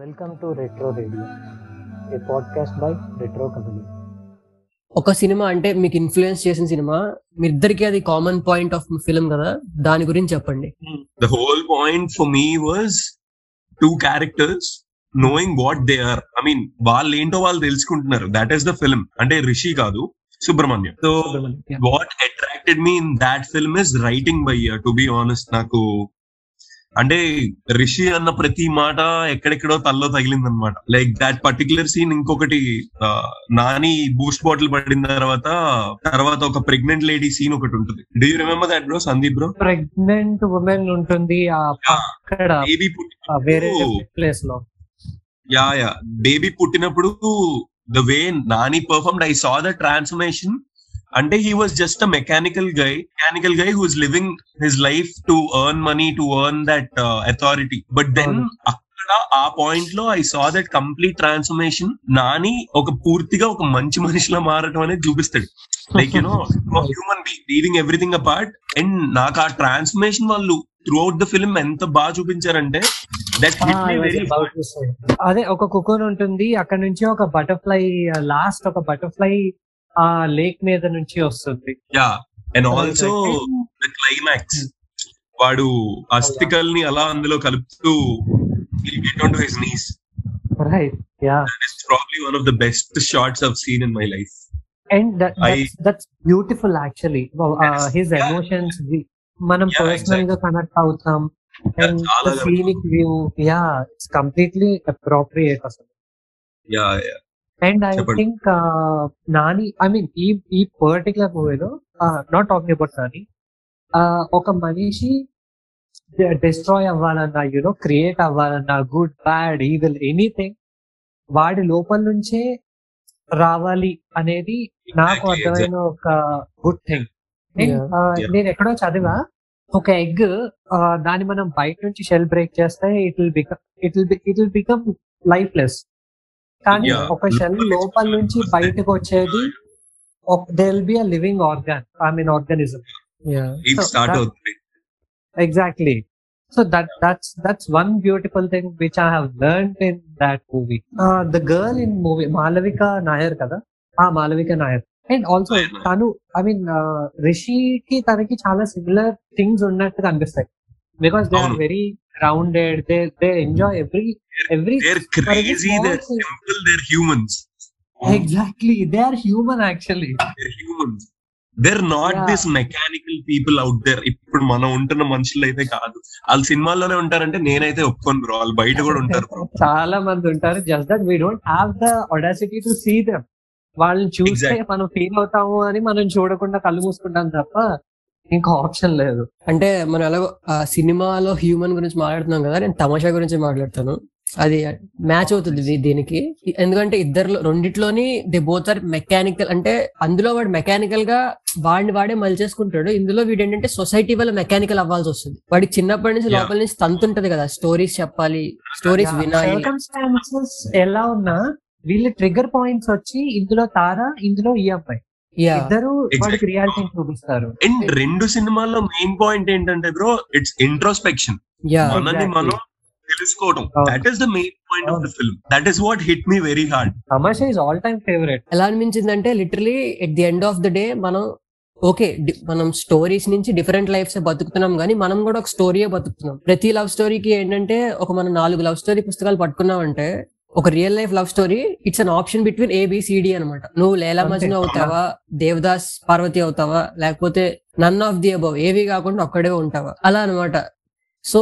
Welcome to Retro Radio, a podcast by Retro Company. ఒక cinema అంటే మీకు influence చేసిన సినిమా. మీ ఇద్దరికి అది కామన్ పాయింట్ ఆఫ్ ఫిల్మ్ కదా. దాని గురించి చెప్పండి. The whole point for me was two characters knowing what they are. I mean వాళ్ళు ఏంటో వాళ్ళు తెలుసుకుంటున్నారు. దట్ ఈస్ ద ఫిల్మ్ అంటే రిషి కాదు Subrahmanyam. So what attracted me in that film is writing by to be honest నాకు అంటే రిషి అన్న ప్రతి మాట ఎక్కడెక్కడో తల్లో తగిలింది అనమాట లైక్ దాట్ పర్టికులర్ సీన్ ఇంకొకటి నాని బూస్ట్ బాటిల్ పడిన తర్వాత తర్వాత ఒక ప్రెగ్నెంట్ లేడీ సీన్ ఒకటి ఉంటుంది. Do you remember that bro Sandeep bro pregnant women ఉంటుంది బేబీ వేరే ప్లేస్లో. యా యా బేబీ పుట్టినప్పుడు the way Nani performed I saw the transformation అంటే he was just a mechanical guy mechanical guy who's living his life to earn money to earn that authority but then. అక్కడ ఆ పాయింట్లో I saw that complete transformation Nani ఒక పూర్తిగా ఒక మంచి మనిషిలా మారటం అనేది చూపిస్తాడు. Like you know human be leaving everything apart and నాకు ఆ ట్రాన్స్ఫర్మేషన్ వాళ్ళు త్రూ అవుట్ ద ఫిల్మ్ ఎంత బాగా చూపించారంటే. అదే ఒక కుకోన్ ఉంటుంది అక్కడ నుంచి ఒక బటర్ఫ్లై లాస్ట్ ఒక బటర్ఫ్లై ఆ లేక్ మీద నుంచి వస్తుంది. Yeah and also the climax వాడు అస్థికల్ని అలా అందులో కలుపుతూ get on to his knees right yeah that is probably one of the best shots of scene in my life and I- that's beautiful actually Yes. His Yeah. Emotions మనం Yeah, పర్సనల్గా connect అవుతాం. And చాలా the scenic view yeah it's completely appropriate అసలు yeah yeah and I. Think Nani I mean ఈ ఈ particular మూవీలో not talking about Nani uh, ఒక మనిషి డిస్ట్రాయ్ అవ్వాలన్నా యూనో క్రియేట్ అవ్వాలన్నా గుడ్ బ్యాడ్ ఈవిల్ ఎనీథింగ్ వాడి లోపల నుంచే రావాలి అనేది నాకు అర్థమైన ఒక గుడ్ థింగ్. Yeah. నేను ఎక్కడో చదివా ఒక ఎగ్ దాన్ని మనం బయట నుంచి షెల్ బ్రేక్ చేస్తే it will become it will it will become lifeless కానీ. ఒక షెల్ లోపల నుంచి బయటకు వచ్చేది they will be a living organ I mean organism So, that- exactly so that that's that's one beautiful thing which I have learn in that movie the girl in movie Malavika Nair కదా? ఆ Malavika Nair and also. తను I mean రిషికి తనకి చాలా similar things ఉన్నట్టుగా అనిపిస్తాయి. Because they are. Very grounded they they enjoy every every their crazy their small thing. Simple they're humans exactly they are human actually they're not. This mechanical people out there ఇప్పుడు మనం ఉంటున్న మనుషులు అయితే కాదు. వాళ్ళు సినిమాల్లోనే ఉంటారంటే నేనైతే ఒప్పుకోను బ్రో. వాళ్ళు బయట కూడా ఉంటారు చాలా మంది ఉంటారు. Just that we don't have the audacity to see them వాళ్ళని చూస్తే Exactly. మనం ఫీల్ అవుతాము అని మనం చూడకుండా కళ్ళు మూసుకుంటాం తప్ప ఇంకా ఆప్షన్ లేదు. అంటే మనం ఎలాగో ఆ సినిమాలో హ్యూమన్ గురించి మాట్లాడుతున్నాం కదా నేను తమాషా గురించి మాట్లాడతాను. అది మ్యాచ్ అవుతుంది దీనికి. ఎందుకంటే ఇద్దరు రెండిట్లోని దే బోత్ ఆర్ మెకానికల్ అంటే అందులో వాడు మెకానికల్గా వాడిని వాడే మలిచేసుకుంటాడు ఇందులో వీడు ఏంటంటే సొసైటీ వల్ల మెకానికల్ అవ్వాల్సి వస్తుంది. వాడికి చిన్నప్పటి నుంచి. లోపల నుంచి తంతుంటది కదా స్టోరీస్ చెప్పాలి స్టోరీస్ వినాలి. ఎలా ఉన్నా వీళ్ళ ట్రిగర్ పాయింట్స్ వచ్చి ఇందులో తార ఇందులో ఈ అబ్బాయి. ఇద్దరు. రియాలిటీ చూపిస్తారు. అండ్ రెండు సినిమాల్లో మెయిన్ పాయింట్ ఏంటంటే బ్రో ఇట్స్ ఇంట్రోస్పెక్షన్ Exactly. మనం తెలుసుకోవడం. That is the main point of the film that is what hit me very hard Tamasha is all time favourite ఎలా అనిపించిందంటే literally at the end of the day మనం okay మనం stories నుంచి different lifes బతుకుతున్నాం కానీ మనం కూడా ఒక స్టోరీయే బతుకుతున్నాం. ప్రతి లవ్ స్టోరీకి ఏంటంటే ఒక మనం నాలుగు లవ్ స్టోరీ పుస్తకాలు పట్టుకున్నామంటే ఒక real life love story it's an option between A B C D అనమాట నువ్వు లేలా. మజ్ను అవుతావా దేవదాస్ పార్వతి అవుతావా లేకపోతే నన్ ఆఫ్ ది అబౌవ్ ఏవి కాకుండా ఒక్కడే ఉంటావా? అలా అనమాట సో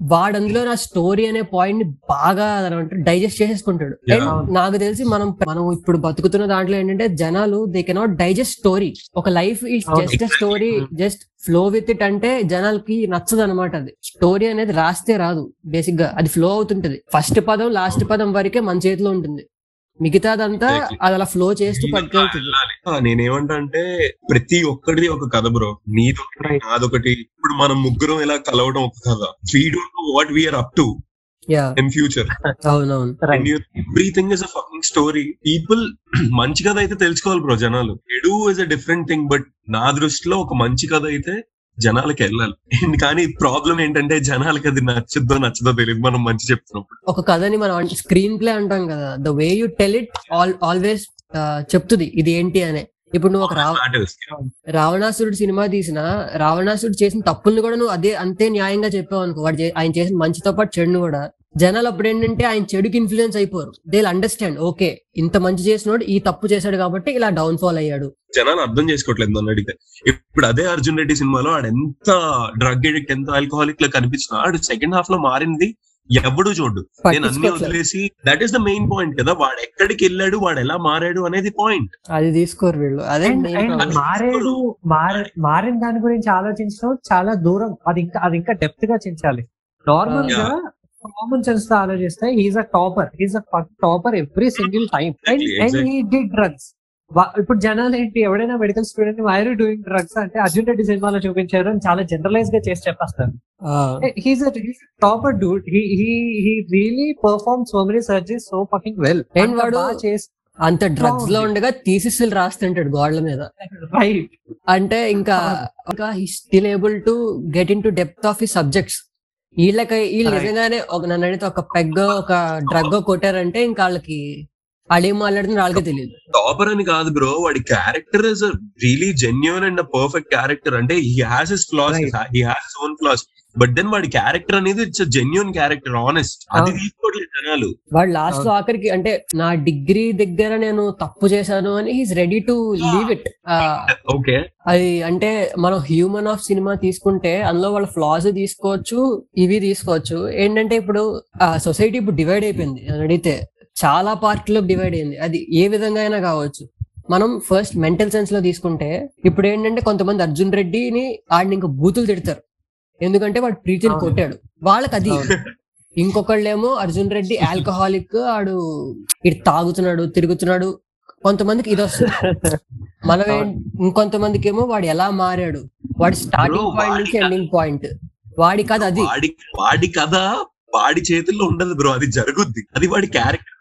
వాడందులో నా స్టోరీ అనే పాయింట్ని బాగా డైజెస్ట్ చేసేసుకుంటాడు. And నాకు తెలిసి మనం మనం ఇప్పుడు బతుకుతున్న దాంట్లో ఏంటంటే జనాలు దే కెనాట్ డైజెస్ట్ స్టోరీ ఒక లైఫ్ అవును. Just story just flow with it అంటే జనాలకి నచ్చదు అనమాట అది. స్టోరీ అనేది రాస్తే రాదు బేసిక్గా అది ఫ్లో అవుతుంటది. ఫస్ట్ పదం లాస్ట్ పదం వరకే మన చేతిలో ఉంటుంది. మిగతాదంతా. అది అలా ఫ్లో చేస్తూ పట్టుకెళ్తుంది నేనేమంటా అంటే ప్రతి ఒక్కటిది ఒక కథ బ్రో నీదొకటి. నాదొకటి. ఇప్పుడు మనం ముగ్గురం ఇలా కలవడం ఒక కథ. We don't know what we are up to in future everything is a fucking story people మంచి కథ అయితే తెలుసుకోవాలి బ్రో జనాలు. ఎడు is a different thing but నా దృష్టిలో ఒక మంచి కథ అయితే జనాలకి వెళ్ళాలి. కానీ ప్రాబ్లం ఏంటంటే జనాలకి అది నచ్చదో నచ్చదో తెలియదు. మనం మంచి చెప్తున్నప్పుడు. ఒక కథని మనం స్క్రీన్ ప్లే అంటాం కదా. The way you tell it all always చెప్తుంది. ఇది ఏంటి అనే. ఇప్పుడు నువ్వు ఒక. రావణాసురుడు సినిమా తీసిన రావణాసురుడు చేసిన తప్పుల్ని కూడా నువ్వు అదే అంతే న్యాయంగా చెప్పావు అనుకో. వాడు ఆయన చేసిన మంచితో పాటు చెడును కూడా. జనాలు అప్పుడు ఏంటంటే ఆయన చెడుకి ఇన్ఫ్లుయెన్స్ అయిపోరు. దే అండర్స్టాండ్ ఓకే ఇంత మంచి చేసినోడు ఈ తప్పు చేశాడు కాబట్టి ఇలా డౌన్ ఫాల్ అయ్యాడు. జనాలు అర్థం చేసుకోవట్లేదు నన్ను అడిగితే. ఇప్పుడు అదే అర్జున్ రెడ్డి సినిమాలో ఆడు ఎంత డ్రగ్ ఎడిక్ట్ ఎంత ఆల్కహాలిక్ లా కనిపించిన ఆడు సెకండ్ హాఫ్లో మారింది ఎవడు చూడు నేను అన్ని. వదిలేసి that is the main point కదా వాడు ఎక్కడికి వెళ్ళాడు వాడు ఎలా మారాడు అనేది పాయింట్ అది తీసుకోరు వీళ్ళు. అదే. మారేడు మార- మారిన దాని గురించి ఆలోచించడం చాలా దూరం. అది ఇంకా అది ఇంకా డెప్త్గా చించాలి. నార్మల్గా కామన్ సెన్స్తో ఆలోచిస్తే he's a topper he's a topper every single time and and. He did drugs ఇప్పుడు జనాలు ఏంటి ఎవడైనా medical student why're doing drugs అంటే అర్జున్ రెడ్డి సినిమాలో చూపించారు అని చాలా జనరలైజ్గా చేసి చెప్పేస్తారు. He's topper dude he he he really perform so many surgeries so fucking well And వాడు- చేసి అంత డ్రగ్స్లో ఉండగా థీసిస్లు రాస్తుంటాడు గోడల మీద. రైట్ అంటే ఇంకా ఇంకా still able to get in to depth of ఈ సబ్జెక్ట్స్ వీళ్ళకి వీళ్ళు. నిజంగానే ఒక నన్ను అడిగితే ఒక పెగ్గ ఒక డ్రగ్ కొట్టారంటే ఇంకా వాళ్ళకి వాళ్ళు ఏం మాట్లాడుతున్నారు వాళ్ళకే తెలియదు టాపర్ అని కాదు బ్రో వాడి character is really genuine and perfect character. అంటే he has his flaws. He has own flaws but then వాడి క్యారెక్టర్ అనేది ఇట్స్ జెన్యున్ క్యారెక్టర్ ఆనెస్ట్ అది. తీసుకోవట్లేదు జనాలు. వాడు లాస్ట్లో ఆఖరికి అంటే నా డిగ్రీ దగ్గర నేను తప్పు చేశాను అని he's ready to leave it okay. అది అంటే మనం హ్యూమన్ ఆఫ్ సినిమా తీసుకుంటే అందులో వాళ్ళ ఫ్లాస్ తీసుకోవచ్చు ఇవి తీసుకోవచ్చు. ఏంటంటే ఇప్పుడు సొసైటీ ఇప్పుడు డివైడ్ అయిపోయింది. అని అడిగితే చాలా పార్ట్లో డివైడ్ అయింది. అది ఏ విధంగా అయినా కావచ్చు. మనం ఫస్ట్ మెంటల్ సెన్స్లో తీసుకుంటే ఇప్పుడు ఏంటంటే కొంతమంది అర్జున్ రెడ్డిని ఆడిని ఇంకా బూతులు తిడతారు. ఎందుకంటే వాడు ప్రీతిని. కొట్టాడు. వాళ్ళకి అది. ఇంకొకళ్ళేమో అర్జున్ రెడ్డి ఆల్కహాలిక్ ఆడు ఇటు తాగుతున్నాడు తిరుగుతున్నాడు. కొంతమందికి ఇది వస్తుంది. మనం ఇంకొంతమందికి ఏమో వాడు ఎలా మారాడు. వాడి స్టార్టింగ్ పాయింట్ నుంచి ఎండింగ్ పాయింట్ వాడి కథ అది. వాడి కథ వాడి చేతుల్లో ఉండదు బ్రో. అది జరుగుద్ది. అది వాడి క్యారెక్టర్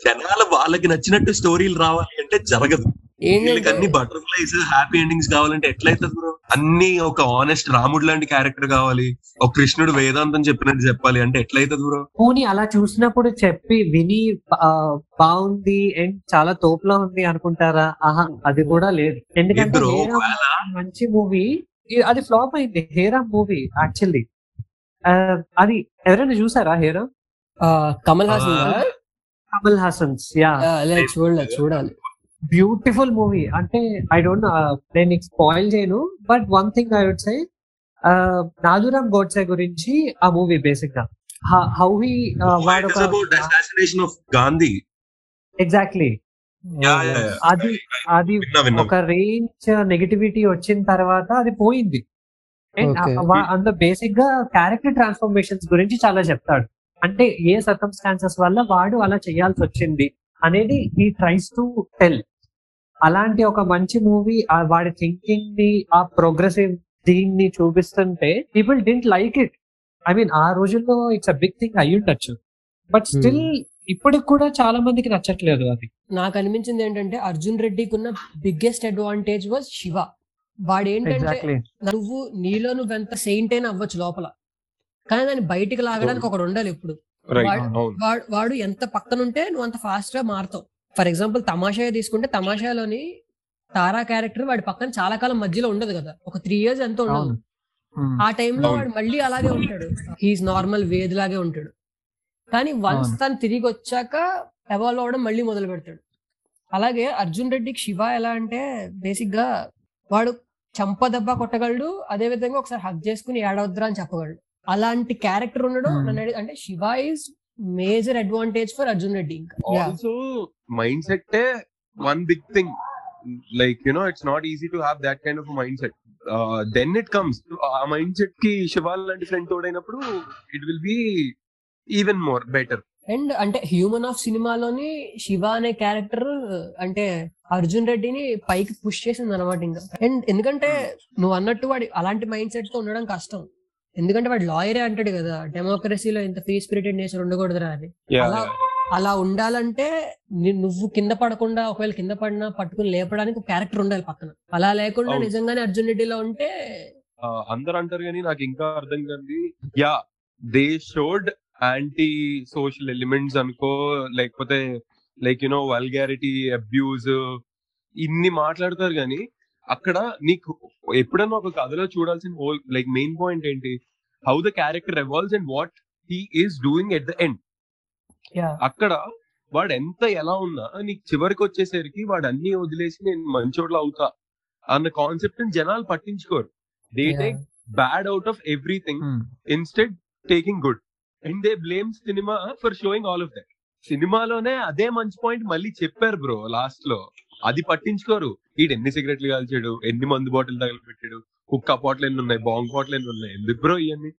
జనాలు వాళ్ళకి నచ్చినట్టు స్టోరీలు రావాలి అంటే జరగదు. వీళ్ళకి అన్ని బటర్ఫ్లైస్ హ్యాపీ ఎండింగ్స్ కావాలంటే ఎట్లయితుంది బ్రో? అన్ని ఒక ఆనెస్ట్ రాముడు లాంటి క్యారెక్టర్ కావాలి ఒక కృష్ణుడు వేదాంతం చెప్పినట్టు చెప్పాలి అంటే ఎట్లయితుంది బ్రో? పోనీ అలా చూసినప్పుడు చెప్పి విని బాగుంది అండ్ చాలా తోపులా ఉంది అనుకుంటారా? ఆహా అది కూడా లేదు. ఎందుకంటే మంచి మూవీ అది ఫ్లాప్ అయింది. హేరా మూవీ యాక్చువల్లీ అది ఎవరైనా చూసారా హేరా కమల్ హాసన్? కమల్ హాసన్స్ యా. చూడలేదు చూడాలి బ్యూటిఫుల్ మూవీ అంటే ఐ డోంట్ నేను నీకు స్పాయిల్ చేయను but one thing I would say Nathuram Godse గురించి ఆ మూవీ బేసిక్గా హౌ హీ వాడు అసాసినేషన్ ఆఫ్ గాంధీ ఎగ్జాక్ట్లీ. అది అది ఒక రేంజ్ నెగటివిటీ వచ్చిన తర్వాత అది పోయింది. అండ్. అందులో బేసిక్గా క్యారెక్టర్ ట్రాన్స్ఫర్మేషన్స్ గురించి చాలా చెప్తాడు. అంటే ఏ సర్కమ్స్టాన్సెస్ వల్ల వాడు అలా చేయాల్సి వచ్చింది అనేది ఈ ట్రైస్ టు టెల్ అలాంటి ఒక మంచి మూవీ వాడి థింకింగ్ని ఆ ప్రోగ్రెసివ్ దీన్ని చూపిస్తుంటే people didn't like it I mean ఆ రోజుల్లో ఇట్స్ అ బిగ్ థింగ్ అయి ఉండొచ్చు. బట్ స్టిల్ ఇప్పటికి కూడా చాలా మందికి నచ్చట్లేదు అది. నాకు అనిపించింది ఏంటంటే అర్జున్ రెడ్డికి ఉన్న బిగ్గెస్ట్ అడ్వాంటేజ్ వాజ్ శివ వాడు ఏంటంటే ఎగ్జాక్ట్లీ నువ్వు నీలో నువ్వు ఎంత సెయింట్ అయినా అవ్వచ్చు లోపల. కానీ దాన్ని బయటికి లాగడానికి ఒకడు ఉండాలి ఇప్పుడు. వాడు- ఎంత పక్కన ఉంటే నువ్వు అంత ఫాస్ట్గా మారుతావు. ఫర్ ఎగ్జాంపుల్ తమాషా తీసుకుంటే తమాషాలోని తారా క్యారెక్టర్ వాడి పక్కన చాలా కాలం మధ్యలో ఉండదు కదా. ఒక త్రీ ఇయర్స్ ఎంతో ఉండదు. ఆ టైంలో. వాడు మళ్ళీ అలాగే ఉంటాడు. హీఈస్ నార్మల్ వేద్ లాగే ఉంటాడు. కానీ వన్స్. తను తిరిగి వచ్చాక ఎవాల్వ్ అవడం మళ్ళీ మొదలు పెడతాడు. అలాగే అర్జున్ రెడ్డికి శివ ఎలా అంటే బేసిక్గా వాడు చంప దెబ్బ కొట్టగలడు. అదే విధంగా ఒకసారి హక్ చేసుకుని ఏడవద్దురా అని చెప్పగలడు. అలాంటి క్యారెక్టర్ ఉండడం Hmm. అంటే Shiva is major advantage for Arjun Reddy also mindset one big thing. Like you know it's not easy to have that kind of a mindset. Uh, then it comes. ఆ మైండ్ సెట్కి శివాల్ లాంటి friend తోడైనప్పుడు it will be even more better and అంటే human of సినిమాలోని శివ అనే character అంటే అర్జున్ రెడ్డిని పైకి పుష్ చేసింది అనమాట ఇంకా. అండ్ ఎందుకంటే నువ్వు అన్నట్టు వాడి అలాంటి మైండ్ సెట్తో ఉండడం కష్టం. ఎందుకంటే వాడు లాయరే అంటాడు కదా డెమోక్రసీలో ఇంత ఫ్రీ స్పిరిటెడ్ నేచర్ ఉండకూడదురా అని. అలా అలా ఉండాలంటే నువ్వు కింద పడకుండా ఒకవేళ కింద పడినా పట్టుకుని లేపడానికి ఒక క్యారెక్టర్ ఉండాలి పక్కన. అలా లేకుండా. నిజంగానే అర్జున్ రెడ్డిలో ఉంటే అందరు అంటారు కానీ నాకు ఇంకా అర్థం కాదు yeah they showed anti social elements అనుకో లేకపోతే లైక్ యునో వల్గారిటీ అబ్యూజ్ ఇన్ని మాట్లాడతారు కానీ అక్కడ నీకు ఎప్పుడన్నా ఒక కథలో చూడాల్సిన హోల్ లైక్ మెయిన్ పాయింట్ ఏంటి? How the character evolves and what he is doing at the end అక్కడ వాడు ఎంత ఎలా ఉన్నా నీకు చివరికి వచ్చేసరికి వాడు అన్ని వదిలేసి నేను మంచోడ్లు అవుతా అన్న కాన్సెప్ట్ జనాలు పట్టించుకోరు. They take bad out of everything instead taking good and they blame cinema for showing all of that సినిమాలోనే అదే మంచి పాయింట్ మళ్ళీ చెప్పారు బ్రో లాస్ట్లో. అది పట్టించుకోరు. ఈడు ఎన్ని సిగరెట్లు కాల్చాడు ఎన్ని మందు బాటిల్ తగలబెట్టాడు కుక్క బాటిల్ ఎన్ని ఉన్నాయి బాంగ్ బాటిల్ ఎన్ని ఉన్నాయి ఎందుకు బ్రో ఇవన్నీ